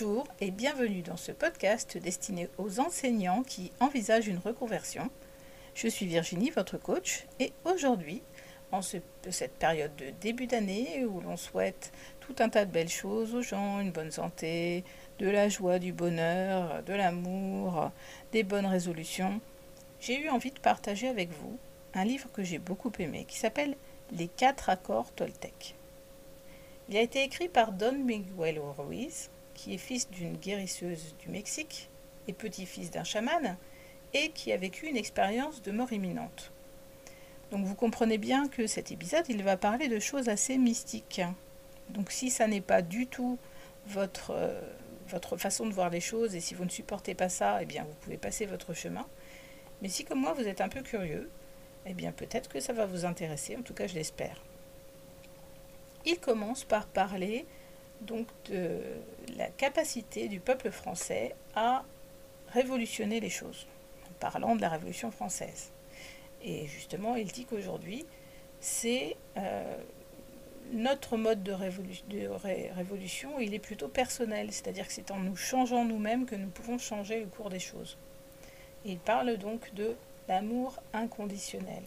Bonjour et bienvenue dans ce podcast destiné aux enseignants qui envisagent une reconversion. Je suis Virginie, votre coach, et aujourd'hui, en cette période de début d'année où l'on souhaite tout un tas de belles choses aux gens, une bonne santé, de la joie, du bonheur, de l'amour, des bonnes résolutions, j'ai eu envie de partager avec vous un livre que j'ai beaucoup aimé qui s'appelle Les quatre accords Toltec. Il a été écrit par Don Miguel Ruiz, qui est fils d'une guérisseuse du Mexique et petit-fils d'un chaman, et qui a vécu une expérience de mort imminente. Donc vous comprenez bien que cet épisode, il va parler de choses assez mystiques. Donc si ça n'est pas du tout votre, euh, votre façon de voir les choses, et si vous ne supportez pas ça, eh bien vous pouvez passer votre chemin. Mais si comme moi vous êtes un peu curieux, eh bien peut-être que ça va vous intéresser, en tout cas je l'espère. Il commence par parler donc de la capacité du peuple français à révolutionner les choses, en parlant de la Révolution française. Et justement, il dit qu'aujourd'hui, c'est euh, notre mode de, révolution, il est plutôt personnel, c'est-à-dire que c'est en nous changeant nous-mêmes que nous pouvons changer le cours des choses. il parle donc de l'amour inconditionnel.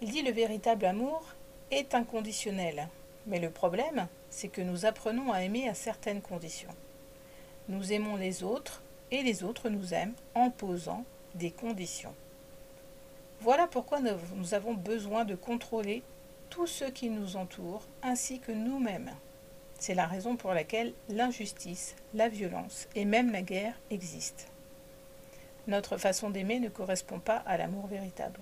Il dit le véritable amour est inconditionnel, mais le problème, c'est que nous apprenons à aimer à certaines conditions. Nous aimons les autres et les autres nous aiment en posant des conditions. Voilà pourquoi nous avons besoin de contrôler tous ceux qui nous entourent ainsi que nous-mêmes. C'est la raison pour laquelle l'injustice, la violence et même la guerre existent. Notre façon d'aimer ne correspond pas à l'amour véritable.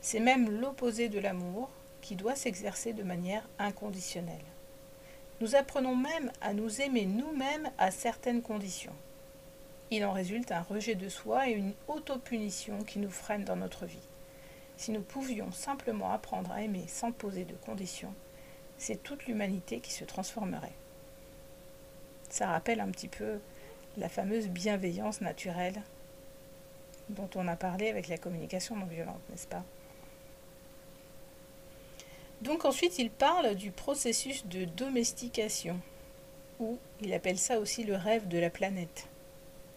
C'est même l'opposé de l'amour qui doit s'exercer de manière inconditionnelle. Nous apprenons même à nous aimer nous-mêmes à certaines conditions. Il en résulte un rejet de soi et une autopunition qui nous freinent dans notre vie. Si nous pouvions simplement apprendre à aimer sans poser de conditions, c'est toute l'humanité qui se transformerait. Ça rappelle un petit peu la fameuse bienveillance naturelle dont on a parlé avec la communication non violente, n'est-ce pas? Donc ensuite, il parle du processus de domestication, ou il appelle ça aussi le rêve de la planète,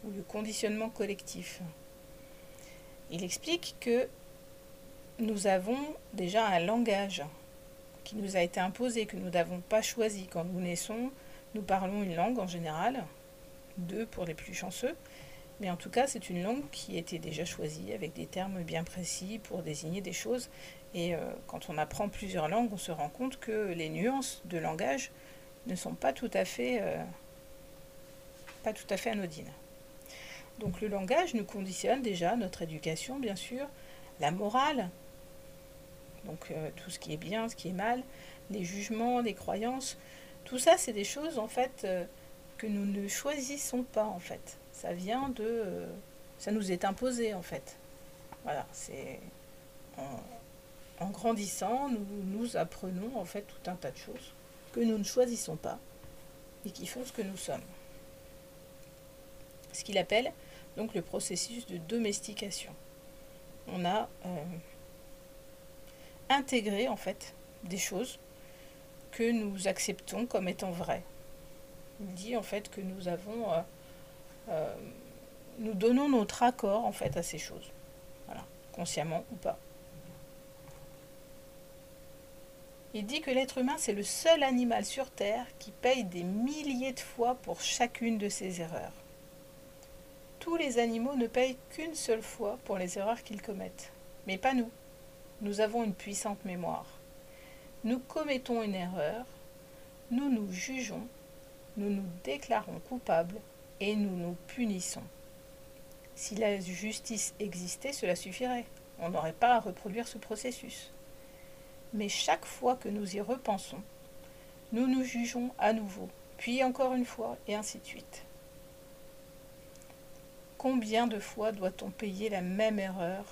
ou le conditionnement collectif. Il explique que nous avons déjà un langage qui nous a été imposé, que nous n'avons pas choisi. Quand nous naissons, nous parlons une langue en général, deux pour les plus chanceux, mais en tout cas, c'est une langue qui été déjà choisie avec des termes bien précis pour désigner des choses et euh, quand on apprend plusieurs langues, on se rend compte que les nuances de langage ne sont pas tout à fait, euh, pas tout à fait anodines. Donc le langage nous conditionne déjà notre éducation, bien sûr, la morale, donc euh, tout ce qui est bien, ce qui est mal, les jugements, les croyances, tout ça, c'est des choses en fait que nous ne choisissons pas en fait. Ça vient de, ça nous est imposé en fait. Voilà, c'est en grandissant, nous, apprenons en fait tout un tas de choses que nous ne choisissons pas et qui font ce que nous sommes. Ce qu'il appelle donc le processus de domestication. On a euh, intégré en fait des choses que nous acceptons comme étant vraies. Il dit en fait que nous avons, euh, euh, nous donnons notre accord en fait à ces choses, voilà, consciemment ou pas. Il dit que l'être humain, c'est le seul animal sur Terre qui paye des milliers de fois pour chacune de ses erreurs. Tous les animaux ne payent qu'une seule fois pour les erreurs qu'ils commettent, mais pas nous. Nous avons une puissante mémoire. Nous commettons une erreur, nous nous jugeons, nous nous déclarons coupables et nous nous punissons. Si la justice existait, cela suffirait. On n'aurait pas à reproduire ce processus mais chaque fois que nous y repensons, nous nous jugeons à nouveau, puis encore une fois, et ainsi de suite. Combien de fois doit-on payer la même erreur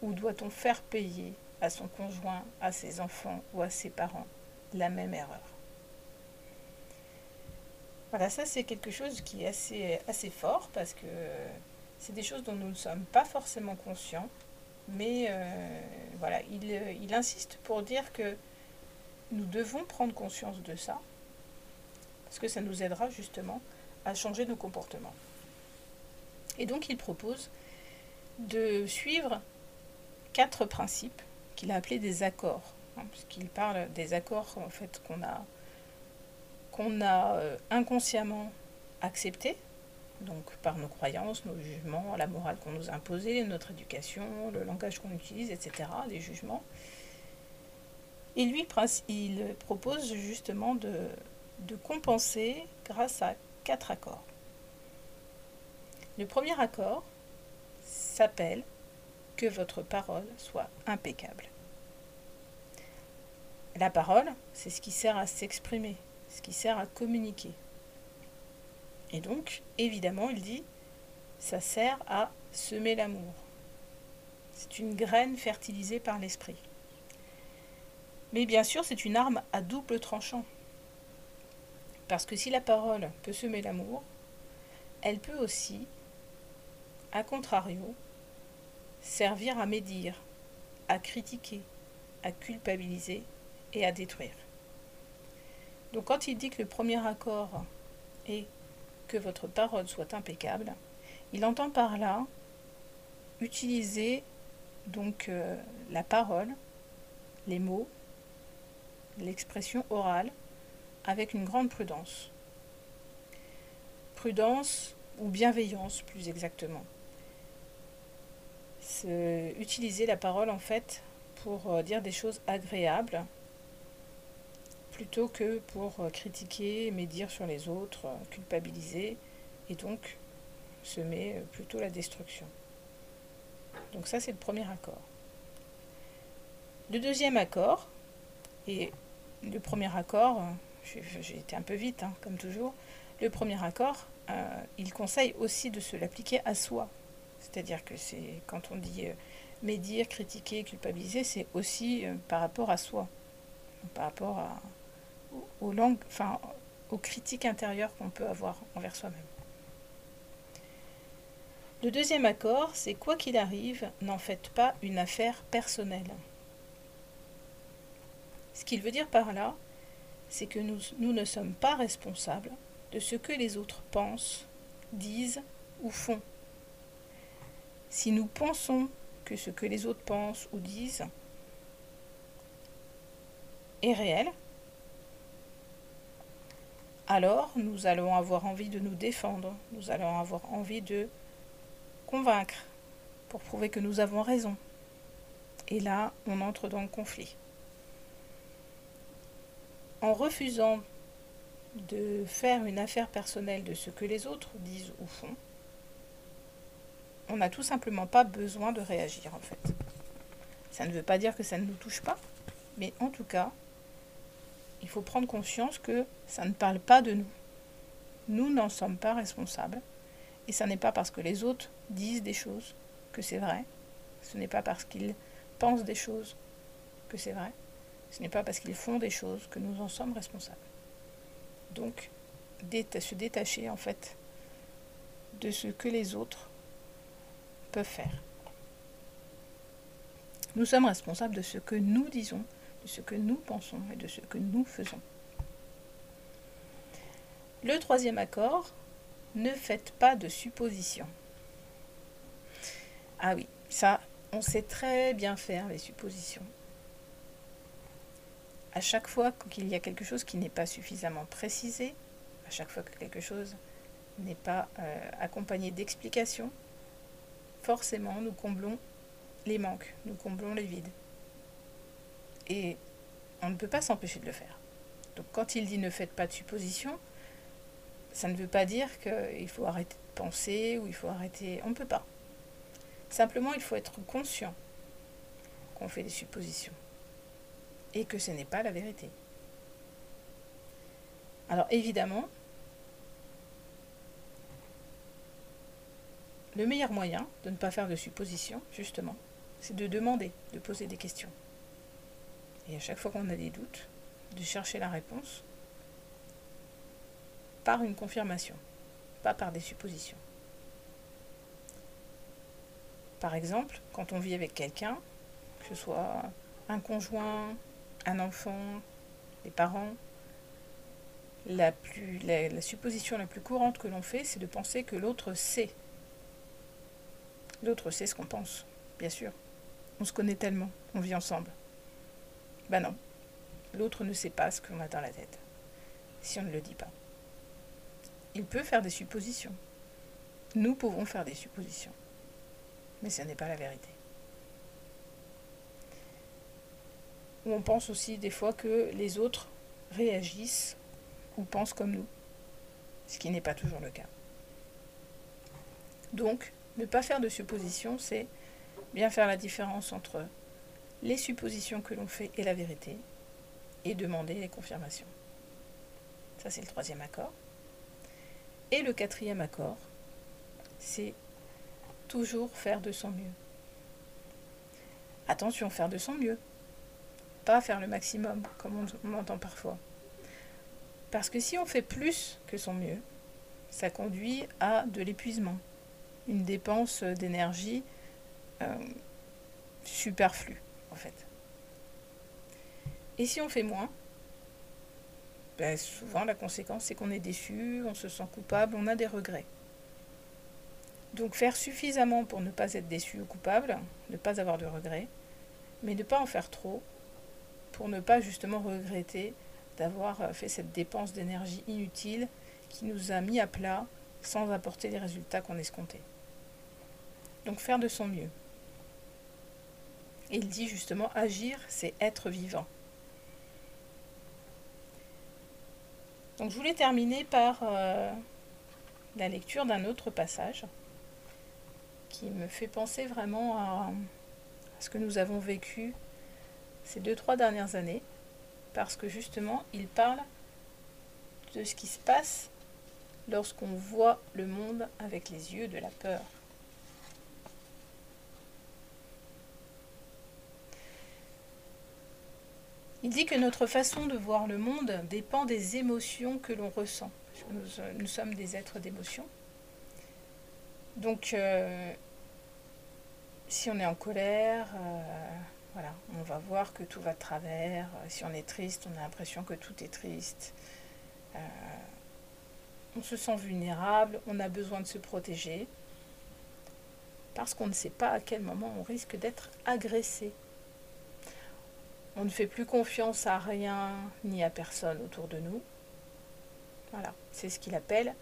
ou doit-on faire payer à son conjoint, à ses enfants ou à ses parents la même erreur? Voilà, ça c'est quelque chose qui est assez, assez fort parce que c'est des choses dont nous ne sommes pas forcément conscients mais euh, voilà, euh, il, insiste pour dire que nous devons prendre conscience de ça, parce que ça nous aidera justement à changer nos comportements. Et donc il propose de suivre quatre principes qu'il a appelés des accords, hein, puisqu'il parle des accords en fait qu'on a qu'on a euh, inconsciemment acceptés, donc par nos croyances, nos jugements, la morale qu'on nous a imposée, notre éducation, le langage qu'on utilise, etc., les jugements. Et lui, il propose justement de, de compenser grâce à quatre accords. Le premier accord s'appelle que votre parole soit impeccable. La parole, c'est ce qui sert à s'exprimer, ce qui sert à communiquer. Et donc, évidemment, il dit, ça sert à semer l'amour. C'est une graine fertilisée par l'esprit. Mais bien sûr, c'est une arme à double tranchant. Parce que si la parole peut semer l'amour, elle peut aussi, à contrario, servir à médire, à critiquer, à culpabiliser et à détruire. Donc quand il dit que le premier accord est que votre parole soit impeccable, il entend par là utiliser donc euh, la parole, les mots, l'expression orale avec une grande prudence. Prudence ou bienveillance plus exactement. utiliser la parole en fait pour euh, dire des choses agréables plutôt que pour euh, critiquer, médire sur les autres, euh, culpabiliser et donc semer plutôt la destruction. Donc ça c'est le premier accord. Le deuxième accord, et le premier accord, j'ai été un peu vite, hein, comme toujours. Le premier accord, euh, il conseille aussi de se l'appliquer à soi. C'est-à-dire que c'est quand on dit euh, médire, critiquer, culpabiliser, c'est aussi euh, par rapport à soi, par rapport à, aux, enfin, critiques intérieures qu'on peut avoir envers soi-même. Le deuxième accord, c'est quoi qu'il arrive, n'en faites pas une affaire personnelle. Ce qu'il veut dire par là, c'est que nous, nous ne sommes pas responsables de ce que les autres pensent, disent ou font. Si nous pensons que ce que les autres pensent ou disent est réel, alors nous allons avoir envie de nous défendre, nous allons avoir envie de convaincre pour prouver que nous avons raison. Et là, on entre dans le conflit en refusant de faire une affaire personnelle de ce que les autres disent ou font, on n'a tout simplement pas besoin de réagir en fait. Ça ne veut pas dire que ça ne nous touche pas, mais en tout cas, il faut prendre conscience que ça ne parle pas de nous. Nous n'en sommes pas responsables. Et ça n'est pas parce que les autres disent des choses que c'est vrai. Ce n'est pas parce qu'ils pensent des choses que c'est vrai. Ce n'est pas parce qu'ils font des choses que nous en sommes responsables. Donc, se détacher en fait de ce que les autres peuvent faire. Nous sommes responsables de ce que nous disons, ce que nous pensons et de ce que nous faisons. Le troisième accord, ne faites pas de suppositions. Ah oui, ça, on sait très bien faire les suppositions à chaque fois qu'il y a quelque chose qui n'est pas suffisamment précisé, à chaque fois que quelque chose n'est pas euh, accompagné d'explications, forcément nous comblons les manques, nous comblons les vides. Et on ne peut pas s'empêcher de le faire. Donc quand il dit ne faites pas de suppositions, ça ne veut pas dire qu'il faut arrêter de penser ou il faut arrêter. On ne peut pas. Simplement, il faut être conscient qu'on fait des suppositions et que ce n'est pas la vérité. Alors évidemment, le meilleur moyen de ne pas faire de suppositions, justement, c'est de demander, de poser des questions. Et à chaque fois qu'on a des doutes, de chercher la réponse par une confirmation, pas par des suppositions. Par exemple, quand on vit avec quelqu'un, que ce soit un conjoint, un enfant, les parents, la, plus, la, supposition la plus courante que l'on fait, c'est de penser que l'autre sait. L'autre sait ce qu'on pense, bien sûr. On se connaît tellement, on vit ensemble. Ben non, l'autre ne sait pas ce qu'on a dans la tête, si on ne le dit pas. Il peut faire des suppositions. Nous pouvons faire des suppositions. Mais ce n'est pas la vérité. On pense aussi des fois que les autres réagissent ou pensent comme nous, ce qui n'est pas toujours le cas. Donc, ne pas faire de suppositions, c'est bien faire la différence entre les suppositions que l'on fait et la vérité, et demander les confirmations. Ça, c'est le troisième accord. Et le quatrième accord, c'est toujours faire de son mieux. Attention, faire de son mieux. Pas faire le maximum, comme on, entend parfois. Parce que si on fait plus que son mieux, ça conduit à de l'épuisement, une dépense d'énergie euh, superflue, en fait. Et si on fait moins, ben, souvent la conséquence c'est qu'on est déçu, on se sent coupable, on a des regrets. Donc faire suffisamment pour ne pas être déçu ou coupable, ne pas avoir de regrets, mais ne pas en faire trop pour ne pas justement regretter d'avoir euh, fait cette dépense d'énergie inutile qui nous a mis à plat sans apporter les résultats qu'on escomptait. Donc faire de son mieux. Il dit justement agir, c'est être vivant. Donc je voulais terminer par euh, la lecture d'un autre passage qui me fait penser vraiment à, ce que nous avons vécu ces deux, trois dernières années, parce que justement, il parle de ce qui se passe lorsqu'on voit le monde avec les yeux de la peur. Il dit que notre façon de voir le monde dépend des émotions que l'on ressent. Nous, sommes des êtres d'émotions. Donc, euh, si on est en colère, euh, voilà, on va voir que tout va de travers. Si on est triste, on a l'impression que tout est triste. Euh, on se sent vulnérable, on a besoin de se protéger, parce qu'on ne sait pas à quel moment on risque d'être agressé on ne fait plus confiance à rien ni à personne autour de nous. Voilà, c'est ce qu'il appelle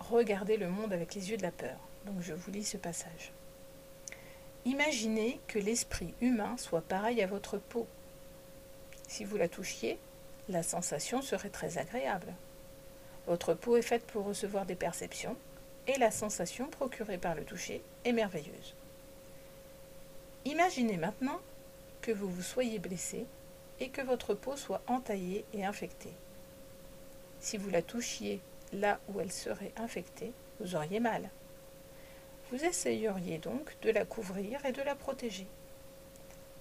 regarder le monde avec les yeux de la peur. Donc je vous lis ce passage. Imaginez que l'esprit humain soit pareil à votre peau. Si vous la touchiez, la sensation serait très agréable. Votre peau est faite pour recevoir des perceptions et la sensation procurée par le toucher est merveilleuse. Imaginez maintenant que vous vous soyez blessé et que votre peau soit entaillée et infectée. Si vous la touchiez là où elle serait infectée, vous auriez mal. Vous essayeriez donc de la couvrir et de la protéger.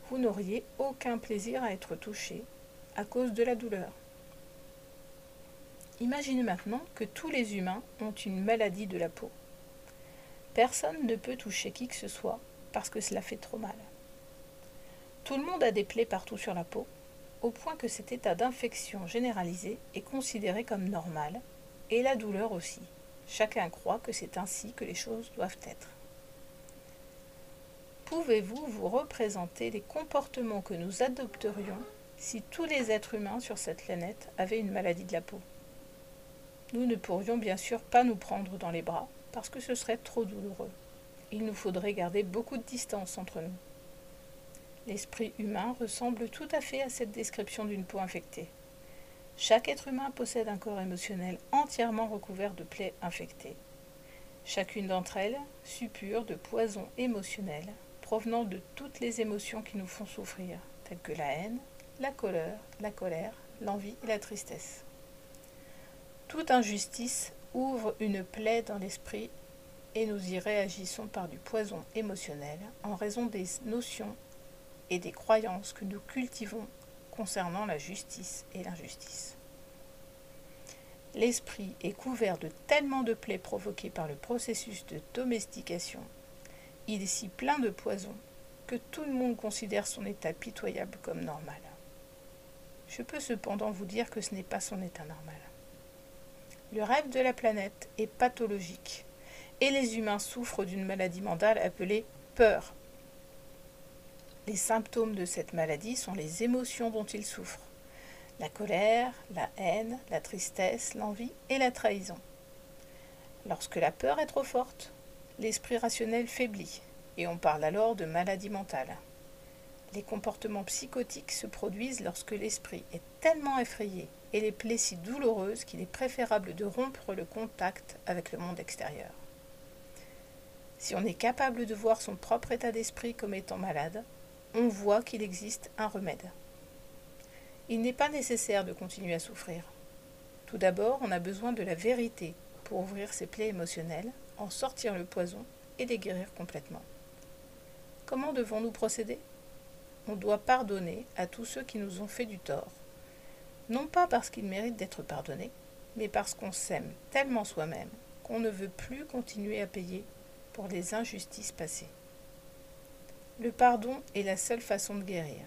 Vous n'auriez aucun plaisir à être touché à cause de la douleur. Imaginez maintenant que tous les humains ont une maladie de la peau. Personne ne peut toucher qui que ce soit parce que cela fait trop mal. Tout le monde a des plaies partout sur la peau, au point que cet état d'infection généralisé est considéré comme normal, et la douleur aussi. Chacun croit que c'est ainsi que les choses doivent être. Pouvez-vous vous représenter les comportements que nous adopterions si tous les êtres humains sur cette planète avaient une maladie de la peau? Nous ne pourrions bien sûr pas nous prendre dans les bras, parce que ce serait trop douloureux. Il nous faudrait garder beaucoup de distance entre nous. L'esprit humain ressemble tout à fait à cette description d'une peau infectée. Chaque être humain possède un corps émotionnel entièrement recouvert de plaies infectées. Chacune d'entre elles suppure de poisons émotionnels provenant de toutes les émotions qui nous font souffrir, telles que la haine, la colère, la colère, l'envie et la tristesse. Toute injustice ouvre une plaie dans l'esprit et nous y réagissons par du poison émotionnel en raison des notions et des croyances que nous cultivons concernant la justice et l'injustice. L'esprit est couvert de tellement de plaies provoquées par le processus de domestication. Il est si plein de poison que tout le monde considère son état pitoyable comme normal. Je peux cependant vous dire que ce n'est pas son état normal. Le rêve de la planète est pathologique et les humains souffrent d'une maladie mentale appelée peur. Les symptômes de cette maladie sont les émotions dont ils souffrent. La colère, la haine, la tristesse, l'envie et la trahison. Lorsque la peur est trop forte, l'esprit rationnel faiblit et on parle alors de maladie mentale. Les comportements psychotiques se produisent lorsque l'esprit est tellement effrayé et les plaies si douloureuses qu'il est préférable de rompre le contact avec le monde extérieur. Si on est capable de voir son propre état d'esprit comme étant malade, on voit qu'il existe un remède. Il n'est pas nécessaire de continuer à souffrir. Tout d'abord, on a besoin de la vérité pour ouvrir ses plaies émotionnelles, en sortir le poison et les guérir complètement. Comment devons-nous procéder? On doit pardonner à tous ceux qui nous ont fait du tort. Non pas parce qu'ils méritent d'être pardonnés, mais parce qu'on s'aime tellement soi-même qu'on ne veut plus continuer à payer pour les injustices passées. Le pardon est la seule façon de guérir.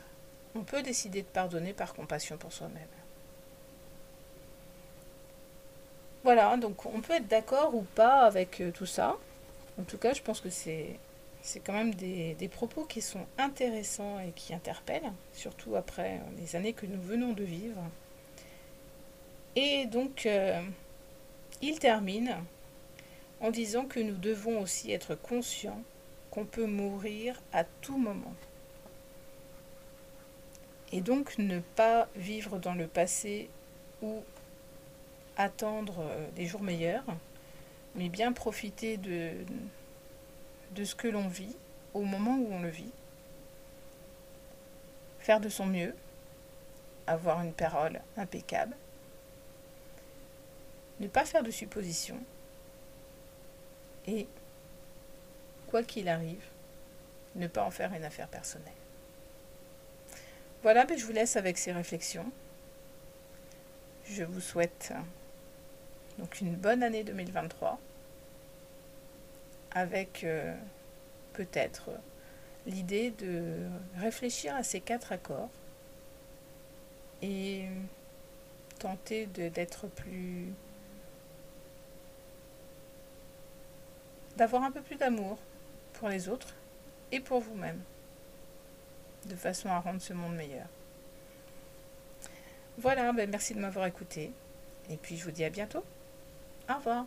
On peut décider de pardonner par compassion pour soi-même. Voilà, donc on peut être d'accord ou pas avec euh, tout ça. En tout cas, je pense que c'est quand même des, propos qui sont intéressants et qui interpellent, surtout après les années que nous venons de vivre. Et donc, euh, il termine en disant que nous devons aussi être conscients peut mourir à tout moment. Et donc ne pas vivre dans le passé ou attendre euh, des jours meilleurs, mais bien profiter de, de ce que l'on vit au moment où on le vit. Faire de son mieux, avoir une parole impeccable, ne pas faire de suppositions et, quoi qu'il arrive, ne pas en faire une affaire personnelle. Voilà, ben, je vous laisse avec ces réflexions. Je vous souhaite donc une bonne année 2023 avec euh, peut-être l'idée de réfléchir à ces quatre accords et tenter d'être plus d'avoir un peu plus d'amour pour les autres et pour vous-même, de façon à rendre ce monde meilleur. Voilà, ben merci de m'avoir écouté, et puis je vous dis à bientôt. Au revoir.